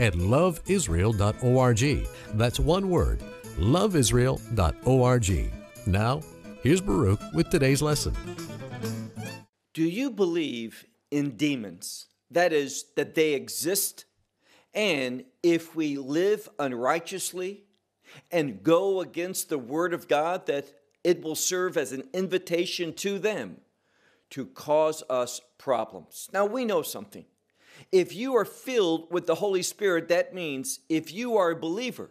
at loveisrael.org. That's one word, loveisrael.org. Now, here's Baruch with today's lesson. Do you believe in demons? That is, that they exist? And if we live unrighteously and go against the Word of God, that it will serve as an invitation to them to cause us problems. Now, we know something. If you are filled with the Holy Spirit, that means if you are a believer,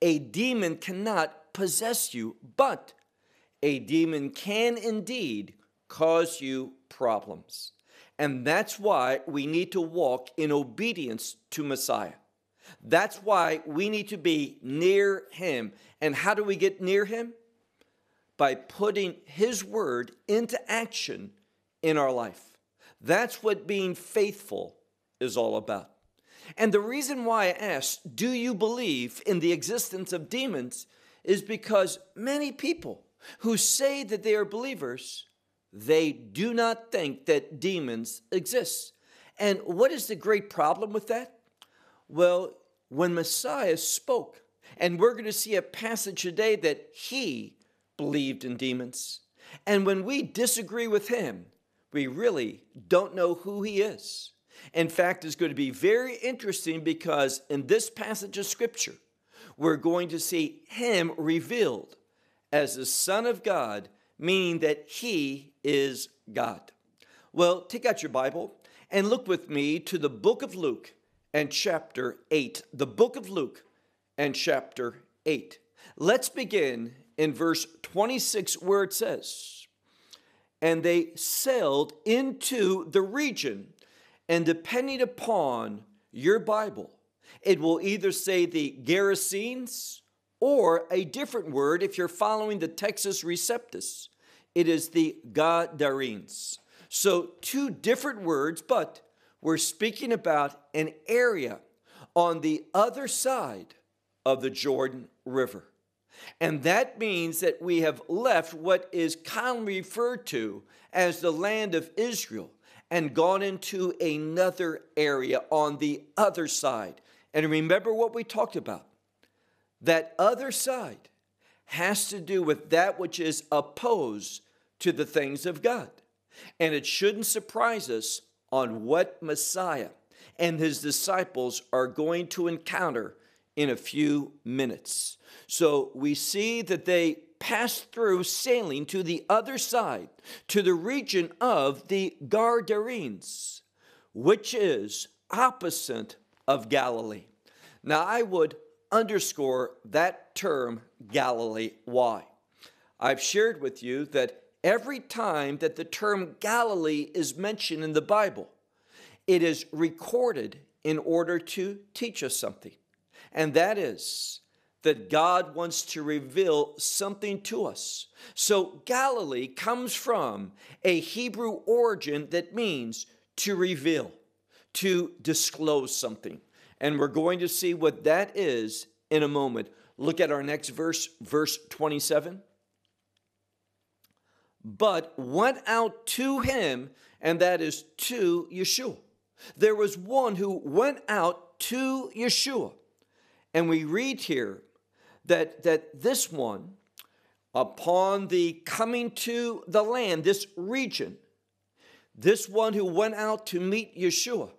a demon cannot possess you, but a demon can indeed cause you problems. And that's why we need to walk in obedience to Messiah. That's why we need to be near Him. And how do we get near Him? By putting His word into action in our life. That's what being faithful is all about. And the reason why I ask, do you believe in the existence of demons, is because many people who say that they are believers, they do not think that demons exist. And what is the great problem with that? Well, when Messiah spoke, and we're going to see a passage today that he believed in demons. And when we disagree with him, we really don't know who he is. In fact, it's going to be very interesting because in this passage of scripture, we're going to see him revealed as the Son of God, meaning that he is God. Well, take out your Bible and look with me to the book of Luke and chapter 8. The book of Luke and chapter 8. Let's begin in verse 26, where it says, And they sailed into the region and depending upon your Bible, it will either say the Gerasenes or a different word if you're following the Textus Receptus. It is the Gadarenes. So, two different words, but we're speaking about an area on the other side of the Jordan River. And that means that we have left what is commonly referred to as the land of Israel and gone into another area on the other side. And remember what we talked about. That other side has to do with that which is opposed to the things of God. And it shouldn't surprise us on what Messiah and his disciples are going to encounter in a few minutes. So we see that they passed through sailing to the other side, to the region of the Gadarenes, which is opposite of Galilee. Now, I would underscore that term Galilee. Why? I've shared with you that every time that the term Galilee is mentioned in the Bible, it is recorded in order to teach us something. And that is that God wants to reveal something to us. So, Galilee comes from a Hebrew origin that means to reveal, to disclose something. And we're going to see what that is in a moment. Look at our next verse, verse 27. But went out to him, and that is to Yeshua. There was one who went out to Yeshua. And we read here that, that this one, upon the coming to the land, this region, this one who went out to meet Yeshua,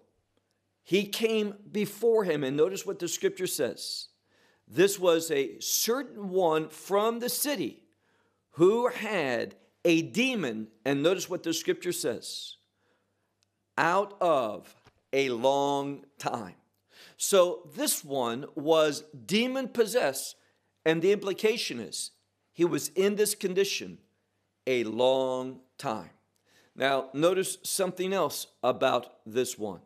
he came before him. And notice what the scripture says. This was a certain one from the city who had a demon, and notice what the scripture says out of a long time. So this one was demon possessed and the implication is he was in this condition a long time. Now, notice something else about this one.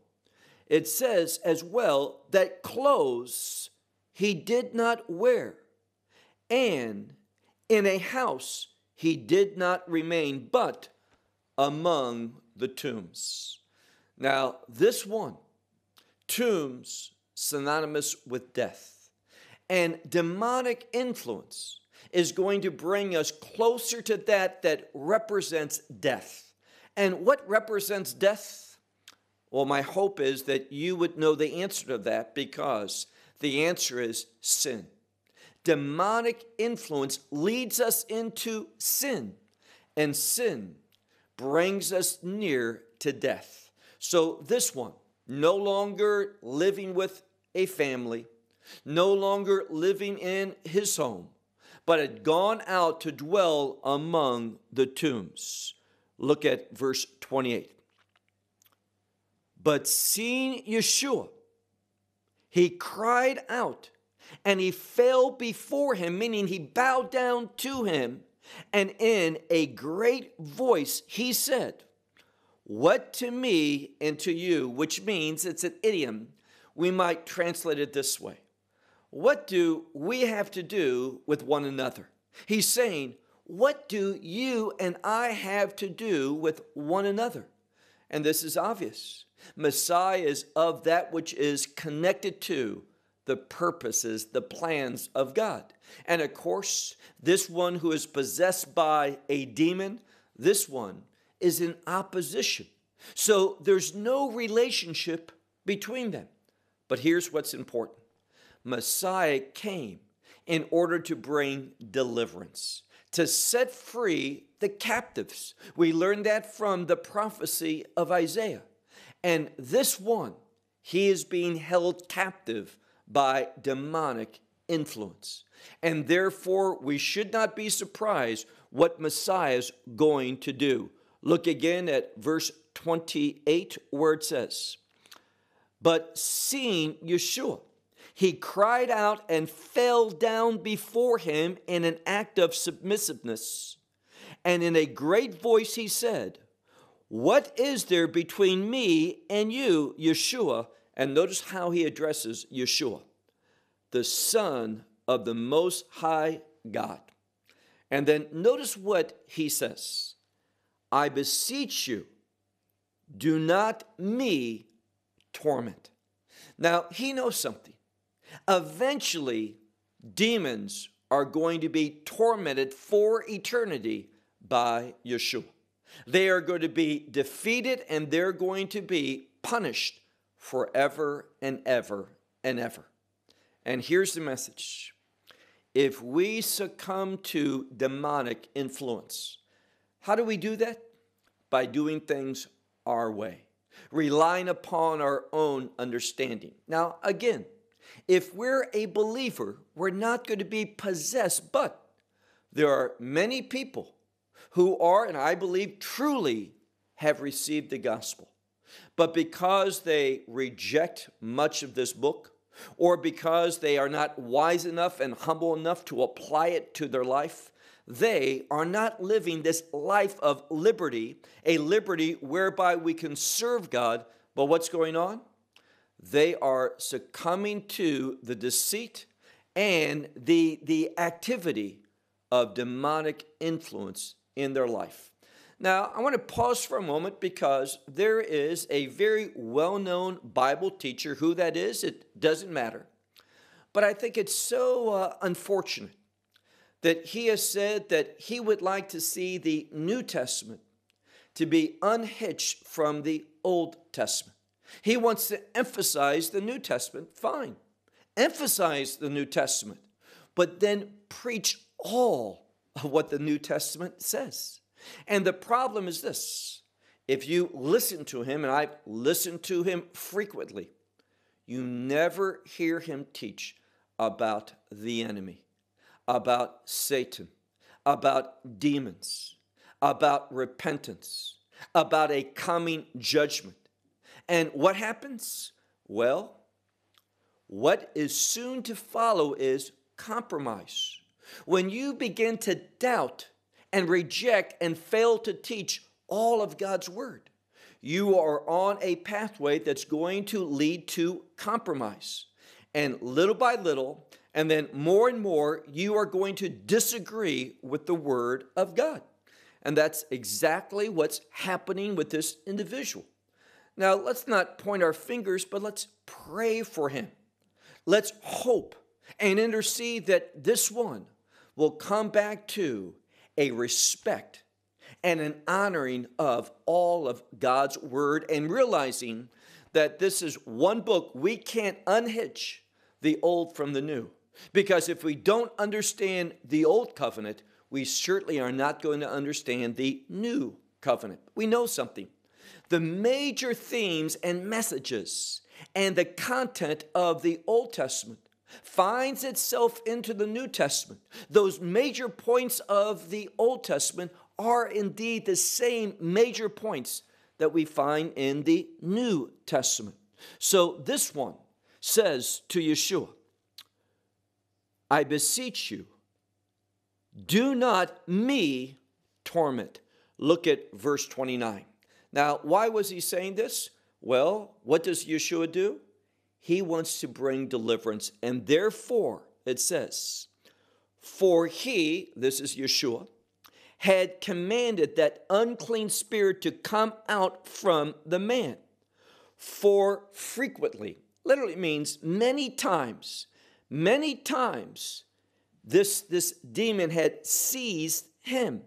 It says as well that clothes he did not wear, and in a house he did not remain, but among the tombs. Now, this one, tombs synonymous with death, and demonic influence is going to bring us closer to that that represents death. And what represents death? Well, my hope is that you would know the answer to that because the answer is sin. Demonic influence leads us into sin, and sin brings us near to death. So, this one, no longer living with a family, no longer living in his home, but had gone out to dwell among the tombs. Look at verse 28. But seeing Yeshua, he cried out and he fell before him, meaning he bowed down to him. And in a great voice, he said, What to me and to you, which means it's an idiom, we might translate it this way what do we have to do with one another? He's saying, What do you and I have to do with one another? And this is obvious. Messiah is of that which is connected to the purposes, the plans of God. And of course, this one who is possessed by a demon, this one is in opposition. So there's no relationship between them. But here's what's important Messiah came in order to bring deliverance, to set free the captives. We learn that from the prophecy of Isaiah. And this one, he is being held captive by demonic influence. And therefore, we should not be surprised what Messiah is going to do. Look again at verse 28, where it says, But seeing Yeshua, he cried out and fell down before him in an act of submissiveness. And in a great voice he said, What is there between me and you, Yeshua? And notice how he addresses Yeshua, the Son of the Most High God. And then notice what he says I beseech you, do not me torment. Now, he knows something. Eventually, demons are going to be tormented for eternity by Yeshua. They are going to be defeated and they're going to be punished forever and ever and ever. And here's the message if we succumb to demonic influence, how do we do that? By doing things our way, relying upon our own understanding. Now, again, if we're a believer, we're not going to be possessed, but there are many people who are, and I believe truly have received the gospel. But because they reject much of this book, or because they are not wise enough and humble enough to apply it to their life, they are not living this life of liberty, a liberty whereby we can serve God. But what's going on? They are succumbing to the deceit and the, the activity of demonic influence in their life. Now, I want to pause for a moment because there is a very well known Bible teacher. Who that is, it doesn't matter. But I think it's so uh, unfortunate that he has said that he would like to see the New Testament to be unhitched from the Old Testament. He wants to emphasize the New Testament. Fine. Emphasize the New Testament, but then preach all of what the New Testament says. And the problem is this if you listen to him, and I've listened to him frequently, you never hear him teach about the enemy, about Satan, about demons, about repentance, about a coming judgment. And what happens? Well, what is soon to follow is compromise. When you begin to doubt and reject and fail to teach all of God's word, you are on a pathway that's going to lead to compromise. And little by little, and then more and more, you are going to disagree with the Word of God. And that's exactly what's happening with this individual. Now, let's not point our fingers, but let's pray for him. Let's hope and intercede that this one will come back to a respect and an honoring of all of God's word and realizing that this is one book we can't unhitch the old from the new. Because if we don't understand the old covenant, we certainly are not going to understand the new covenant. We know something. The major themes and messages and the content of the Old Testament finds itself into the New Testament. Those major points of the Old Testament are indeed the same major points that we find in the New Testament. So this one says to Yeshua, I beseech you, do not me torment. Look at verse 29. Now, why was he saying this? Well, what does Yeshua do? He wants to bring deliverance. And therefore, it says, For he, this is Yeshua, had commanded that unclean spirit to come out from the man. For frequently, literally means many times, many times, this, this demon had seized him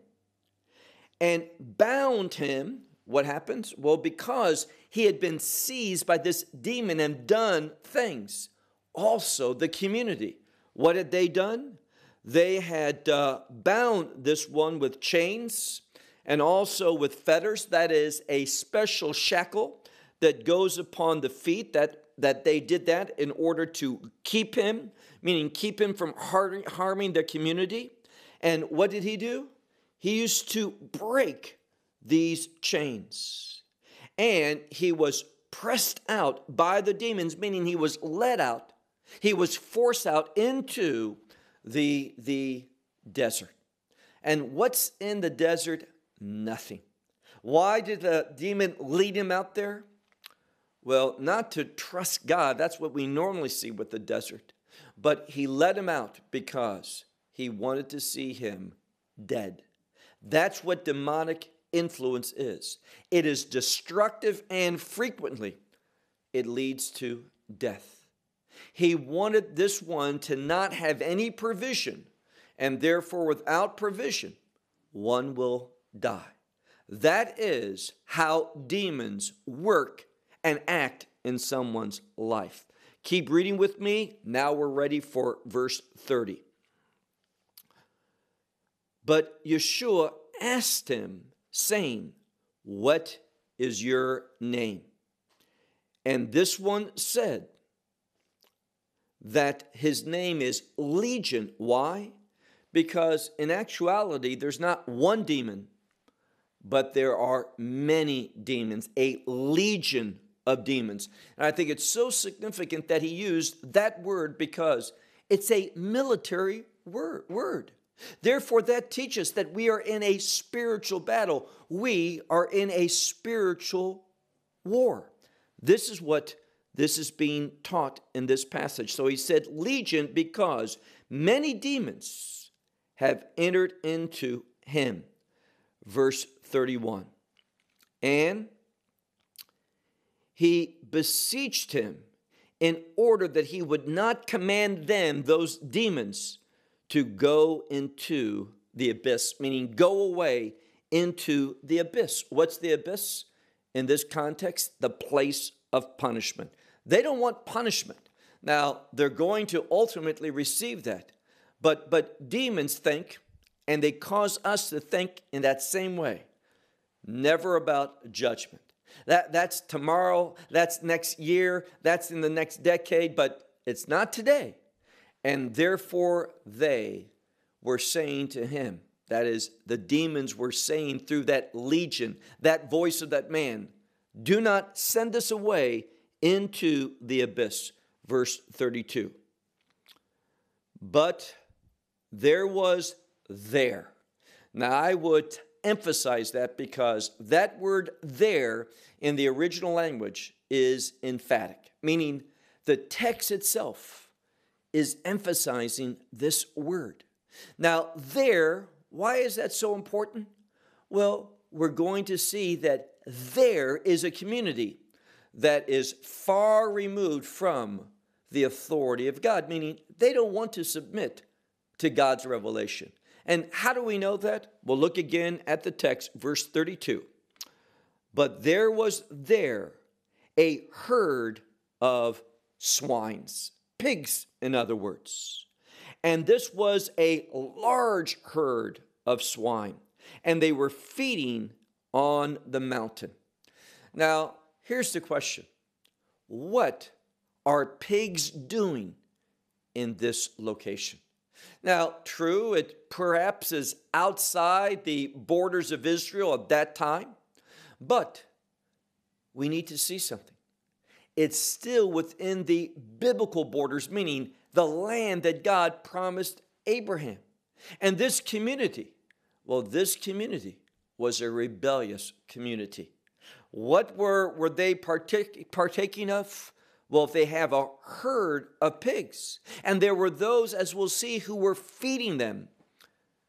and bound him. What happens? Well, because he had been seized by this demon and done things. Also, the community. What had they done? They had uh, bound this one with chains and also with fetters. That is a special shackle that goes upon the feet that that they did that in order to keep him, meaning keep him from harming the community. And what did he do? He used to break these chains. And he was pressed out by the demons, meaning he was led out. He was forced out into the, the desert. And what's in the desert? Nothing. Why did the demon lead him out there? Well, not to trust God, that's what we normally see with the desert, but he let him out because he wanted to see him dead. That's what demonic influence is it is destructive and frequently it leads to death. He wanted this one to not have any provision, and therefore, without provision, one will die. That is how demons work and act in someone's life. Keep reading with me. Now we're ready for verse 30. But Yeshua asked him, saying, What is your name? And this one said that his name is Legion. Why? Because in actuality, there's not one demon, but there are many demons, a legion of demons. And I think it's so significant that he used that word because it's a military word. word. Therefore, that teaches that we are in a spiritual battle. We are in a spiritual war. This is what this is being taught in this passage. So he said, Legion, because many demons have entered into him. Verse 31. And he beseeched him in order that he would not command them, those demons, to go into the abyss, meaning go away into the abyss. What's the abyss? In this context, the place of punishment. They don't want punishment. Now, they're going to ultimately receive that. But, but demons think, and they cause us to think in that same way, never about judgment. That, that's tomorrow, that's next year, that's in the next decade, but it's not today. And therefore, they were saying to him, that is, the demons were saying through that legion, that voice of that man, do not send us away into the abyss. Verse 32. But there was there. Now, I would emphasize that because that word there in the original language is emphatic, meaning the text itself is emphasizing this word. Now, there, why is that so important? Well, we're going to see that there is a community that is far removed from the authority of God, meaning they don't want to submit to God's revelation. And how do we know that? Well, look again at the text, verse 32. But there was there a herd of swines, pigs, in other words. And this was a large herd of swine, and they were feeding on the mountain. Now, here's the question What are pigs doing in this location? Now, true, it perhaps is outside the borders of Israel at that time, but we need to see something. It's still within the biblical borders, meaning the land that God promised Abraham. And this community, well, this community was a rebellious community. What were, were they partake, partaking of? Well, if they have a herd of pigs, and there were those, as we'll see, who were feeding them,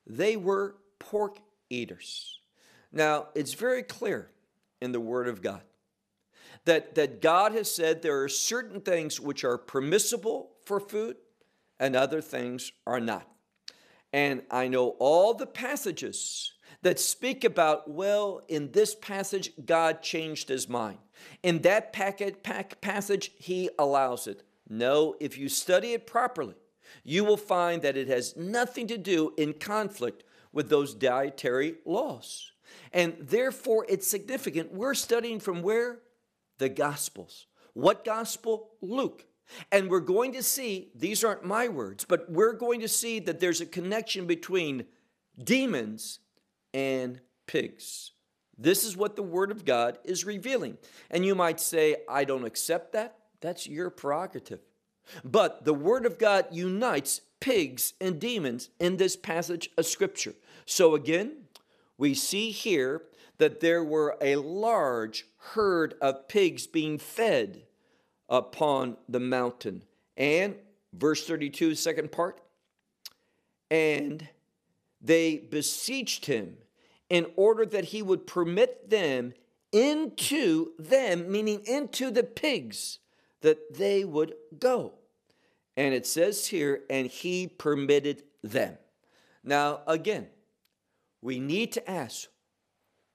they were pork eaters. Now, it's very clear in the Word of God that, that God has said there are certain things which are permissible for food and other things are not. And I know all the passages that speak about, well, in this passage, God changed his mind. In that packet, pack, passage, he allows it. No, if you study it properly, you will find that it has nothing to do in conflict with those dietary laws. And therefore, it's significant. We're studying from where? The Gospels. What Gospel? Luke. And we're going to see, these aren't my words, but we're going to see that there's a connection between demons and pigs. This is what the Word of God is revealing. And you might say, I don't accept that. That's your prerogative. But the Word of God unites pigs and demons in this passage of Scripture. So again, we see here that there were a large herd of pigs being fed upon the mountain. And verse 32, second part, and they beseeched him in order that he would permit them into them, meaning into the pigs, that they would go. And it says here, and he permitted them. Now, again, we need to ask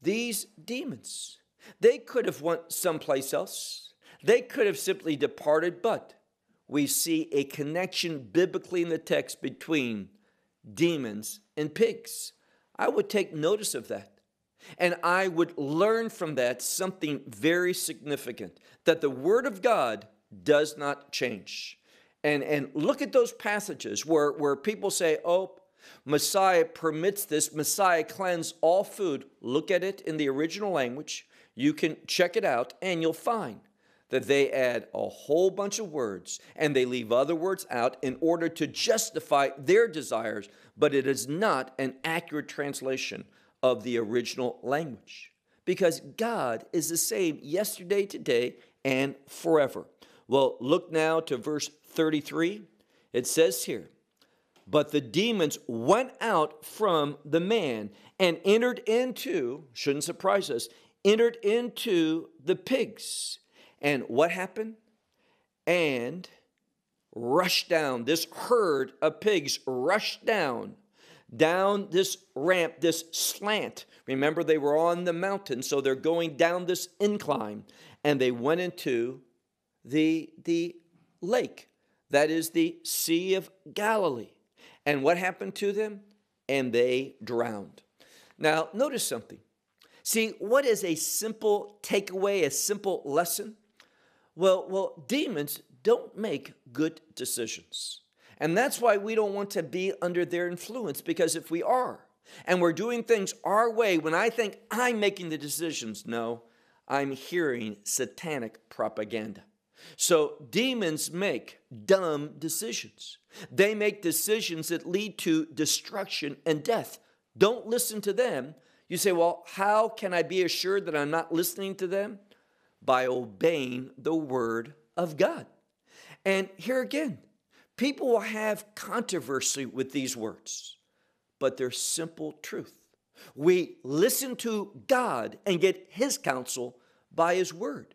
these demons, they could have went someplace else. They could have simply departed, but we see a connection biblically in the text between demons and pigs. I would take notice of that. And I would learn from that something very significant that the Word of God does not change. And, and look at those passages where, where people say, oh, Messiah permits this, Messiah cleanse all food. Look at it in the original language. You can check it out and you'll find that they add a whole bunch of words and they leave other words out in order to justify their desires, but it is not an accurate translation of the original language because God is the same yesterday, today, and forever. Well, look now to verse 33. It says here, but the demons went out from the man and entered into, shouldn't surprise us, entered into the pigs and what happened? And rushed down, this herd of pigs rushed down, down this ramp, this slant. Remember, they were on the mountain, so they're going down this incline, and they went into the, the lake, that is the Sea of Galilee. And what happened to them? And they drowned. Now, notice something. See, what is a simple takeaway, a simple lesson? Well, well, demons don't make good decisions. And that's why we don't want to be under their influence because if we are and we're doing things our way, when I think I'm making the decisions, no, I'm hearing satanic propaganda. So demons make dumb decisions. They make decisions that lead to destruction and death. Don't listen to them. You say, well, how can I be assured that I'm not listening to them? by obeying the word of God. And here again, people will have controversy with these words, but they're simple truth. We listen to God and get His counsel by His word.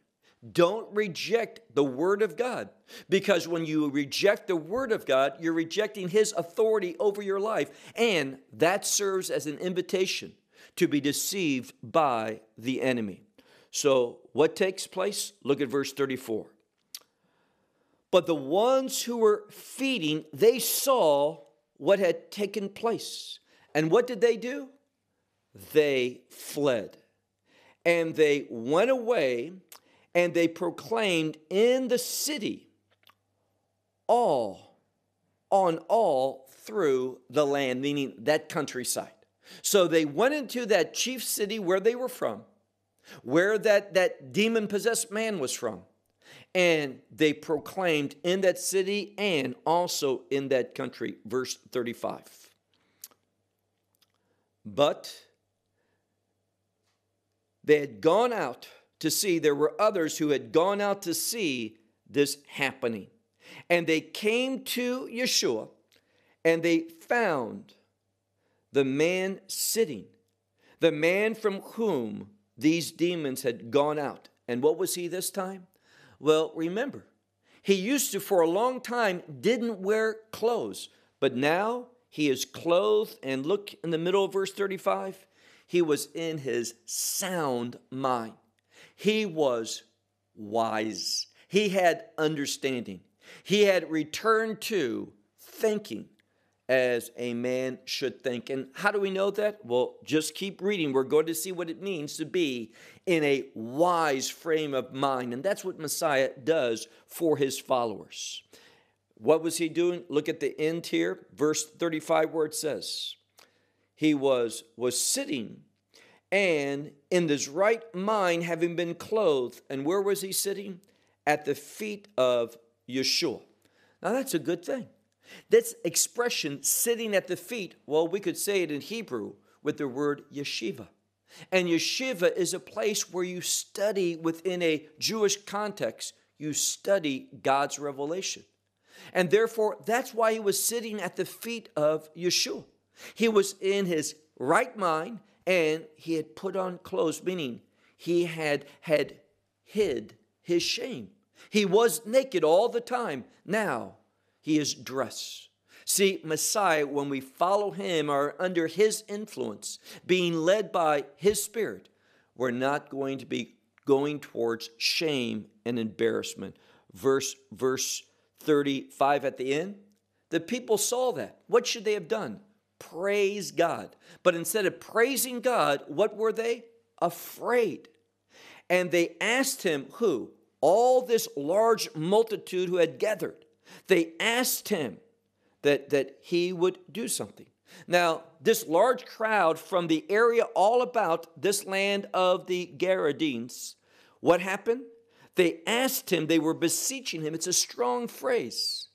Don't reject the Word of God because when you reject the Word of God, you're rejecting His authority over your life, and that serves as an invitation to be deceived by the enemy. So, what takes place? Look at verse 34. But the ones who were feeding, they saw what had taken place. And what did they do? They fled. And they went away and they proclaimed in the city all, on all through the land, meaning that countryside. So they went into that chief city where they were from, where that, that demon possessed man was from, and they proclaimed in that city and also in that country. Verse 35. But they had gone out to see, there were others who had gone out to see this happening. And they came to Yeshua and they found the man sitting, the man from whom these demons had gone out. And what was he this time? Well, remember, he used to, for a long time, didn't wear clothes, but now he is clothed. And look in the middle of verse 35 he was in his sound mind. He was wise. He had understanding. He had returned to thinking as a man should think. And how do we know that? Well, just keep reading. We're going to see what it means to be in a wise frame of mind. And that's what Messiah does for his followers. What was he doing? Look at the end here, verse 35, where it says, He was, was sitting and in this right mind, having been clothed. And where was he sitting? At the feet of Yeshua. Now, that's a good thing. This expression, sitting at the feet, well, we could say it in Hebrew with the word yeshiva. And yeshiva is a place where you study within a Jewish context, you study God's revelation. And therefore, that's why he was sitting at the feet of Yeshua. He was in his right mind and he had put on clothes, meaning he had had hid his shame. He was naked all the time. Now he is dressed. See, Messiah, when we follow him, are under his influence, being led by his spirit, we're not going to be going towards shame and embarrassment. Verse, verse 35 at the end, the people saw that. What should they have done? Praise God. But instead of praising God, what were they? Afraid. And they asked him, who? All this large multitude who had gathered. They asked him that, that he would do something. Now, this large crowd from the area all about this land of the Gerasenes, what happened? They asked him, they were beseeching him, it's a strong phrase,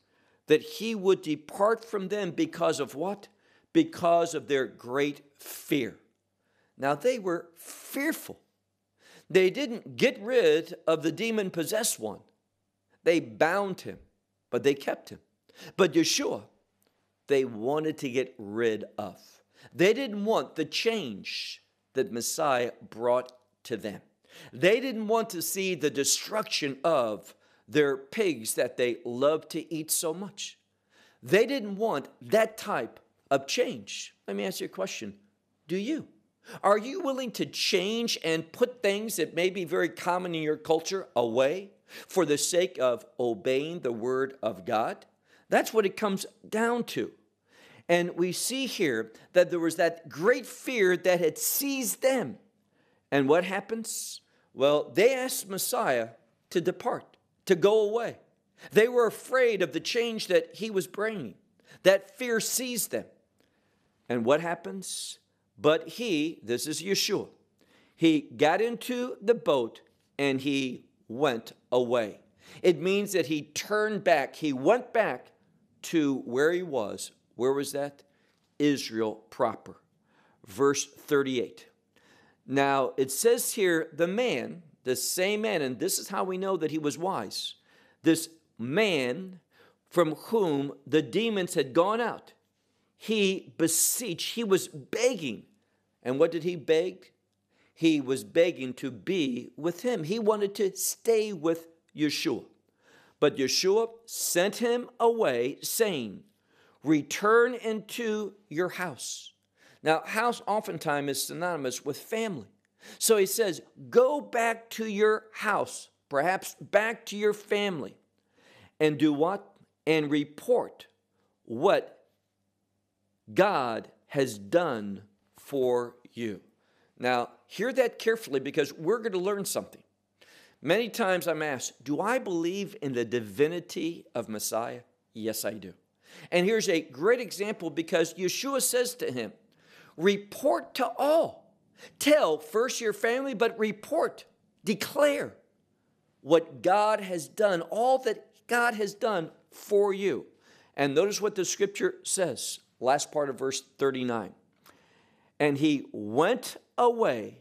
that he would depart from them because of what? Because of their great fear. Now, they were fearful. They didn't get rid of the demon possessed one, they bound him, but they kept him. But Yeshua, they wanted to get rid of. They didn't want the change that Messiah brought to them. They didn't want to see the destruction of their pigs that they loved to eat so much. They didn't want that type of change. Let me ask you a question Do you? Are you willing to change and put things that may be very common in your culture away for the sake of obeying the word of God? That's what it comes down to. And we see here that there was that great fear that had seized them. And what happens? Well, they asked Messiah to depart, to go away. They were afraid of the change that he was bringing. That fear seized them. And what happens? But he, this is Yeshua, he got into the boat and he went away. It means that he turned back. He went back to where he was. Where was that? Israel proper. Verse 38. Now it says here, the man, the same man, and this is how we know that he was wise. This man from whom the demons had gone out, he beseeched, he was begging. And what did he beg? He was begging to be with him. He wanted to stay with Yeshua. But Yeshua sent him away, saying, Return into your house. Now, house oftentimes is synonymous with family. So he says, Go back to your house, perhaps back to your family, and do what? And report what God has done for you. Now, hear that carefully because we're going to learn something. Many times I'm asked, Do I believe in the divinity of Messiah? Yes, I do. And here's a great example because Yeshua says to him, Report to all. Tell first your family, but report, declare what God has done, all that God has done for you. And notice what the scripture says, last part of verse 39. And he went away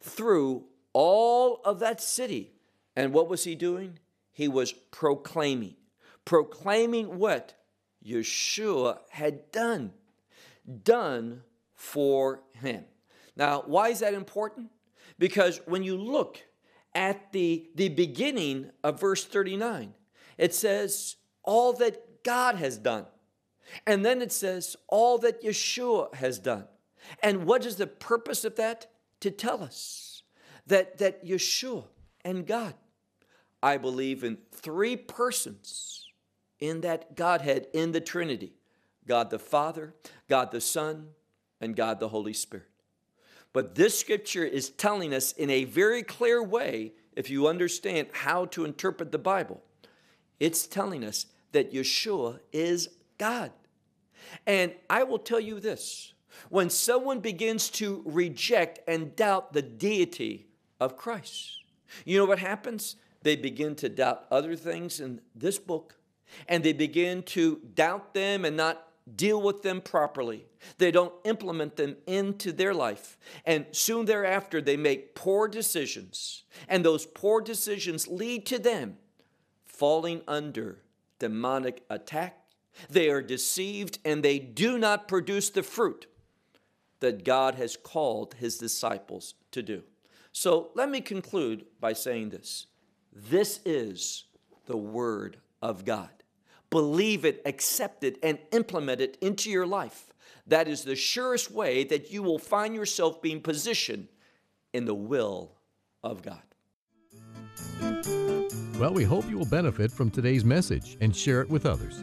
through all of that city. And what was he doing? He was proclaiming. Proclaiming what Yeshua had done. Done for him. Now, why is that important? Because when you look at the, the beginning of verse 39, it says, All that God has done. And then it says, All that Yeshua has done. And what is the purpose of that? To tell us that, that Yeshua and God, I believe in three persons in that Godhead, in the Trinity God the Father, God the Son, and God the Holy Spirit. But this scripture is telling us in a very clear way, if you understand how to interpret the Bible, it's telling us that Yeshua is God. And I will tell you this when someone begins to reject and doubt the deity of Christ. You know what happens? They begin to doubt other things in this book, and they begin to doubt them and not deal with them properly. They don't implement them into their life. And soon thereafter, they make poor decisions. And those poor decisions lead to them falling under demonic attack. They are deceived and they do not produce the fruit that God has called his disciples to do. So let me conclude by saying this this is the Word of God. Believe it, accept it, and implement it into your life. That is the surest way that you will find yourself being positioned in the will of God. Well, we hope you will benefit from today's message and share it with others.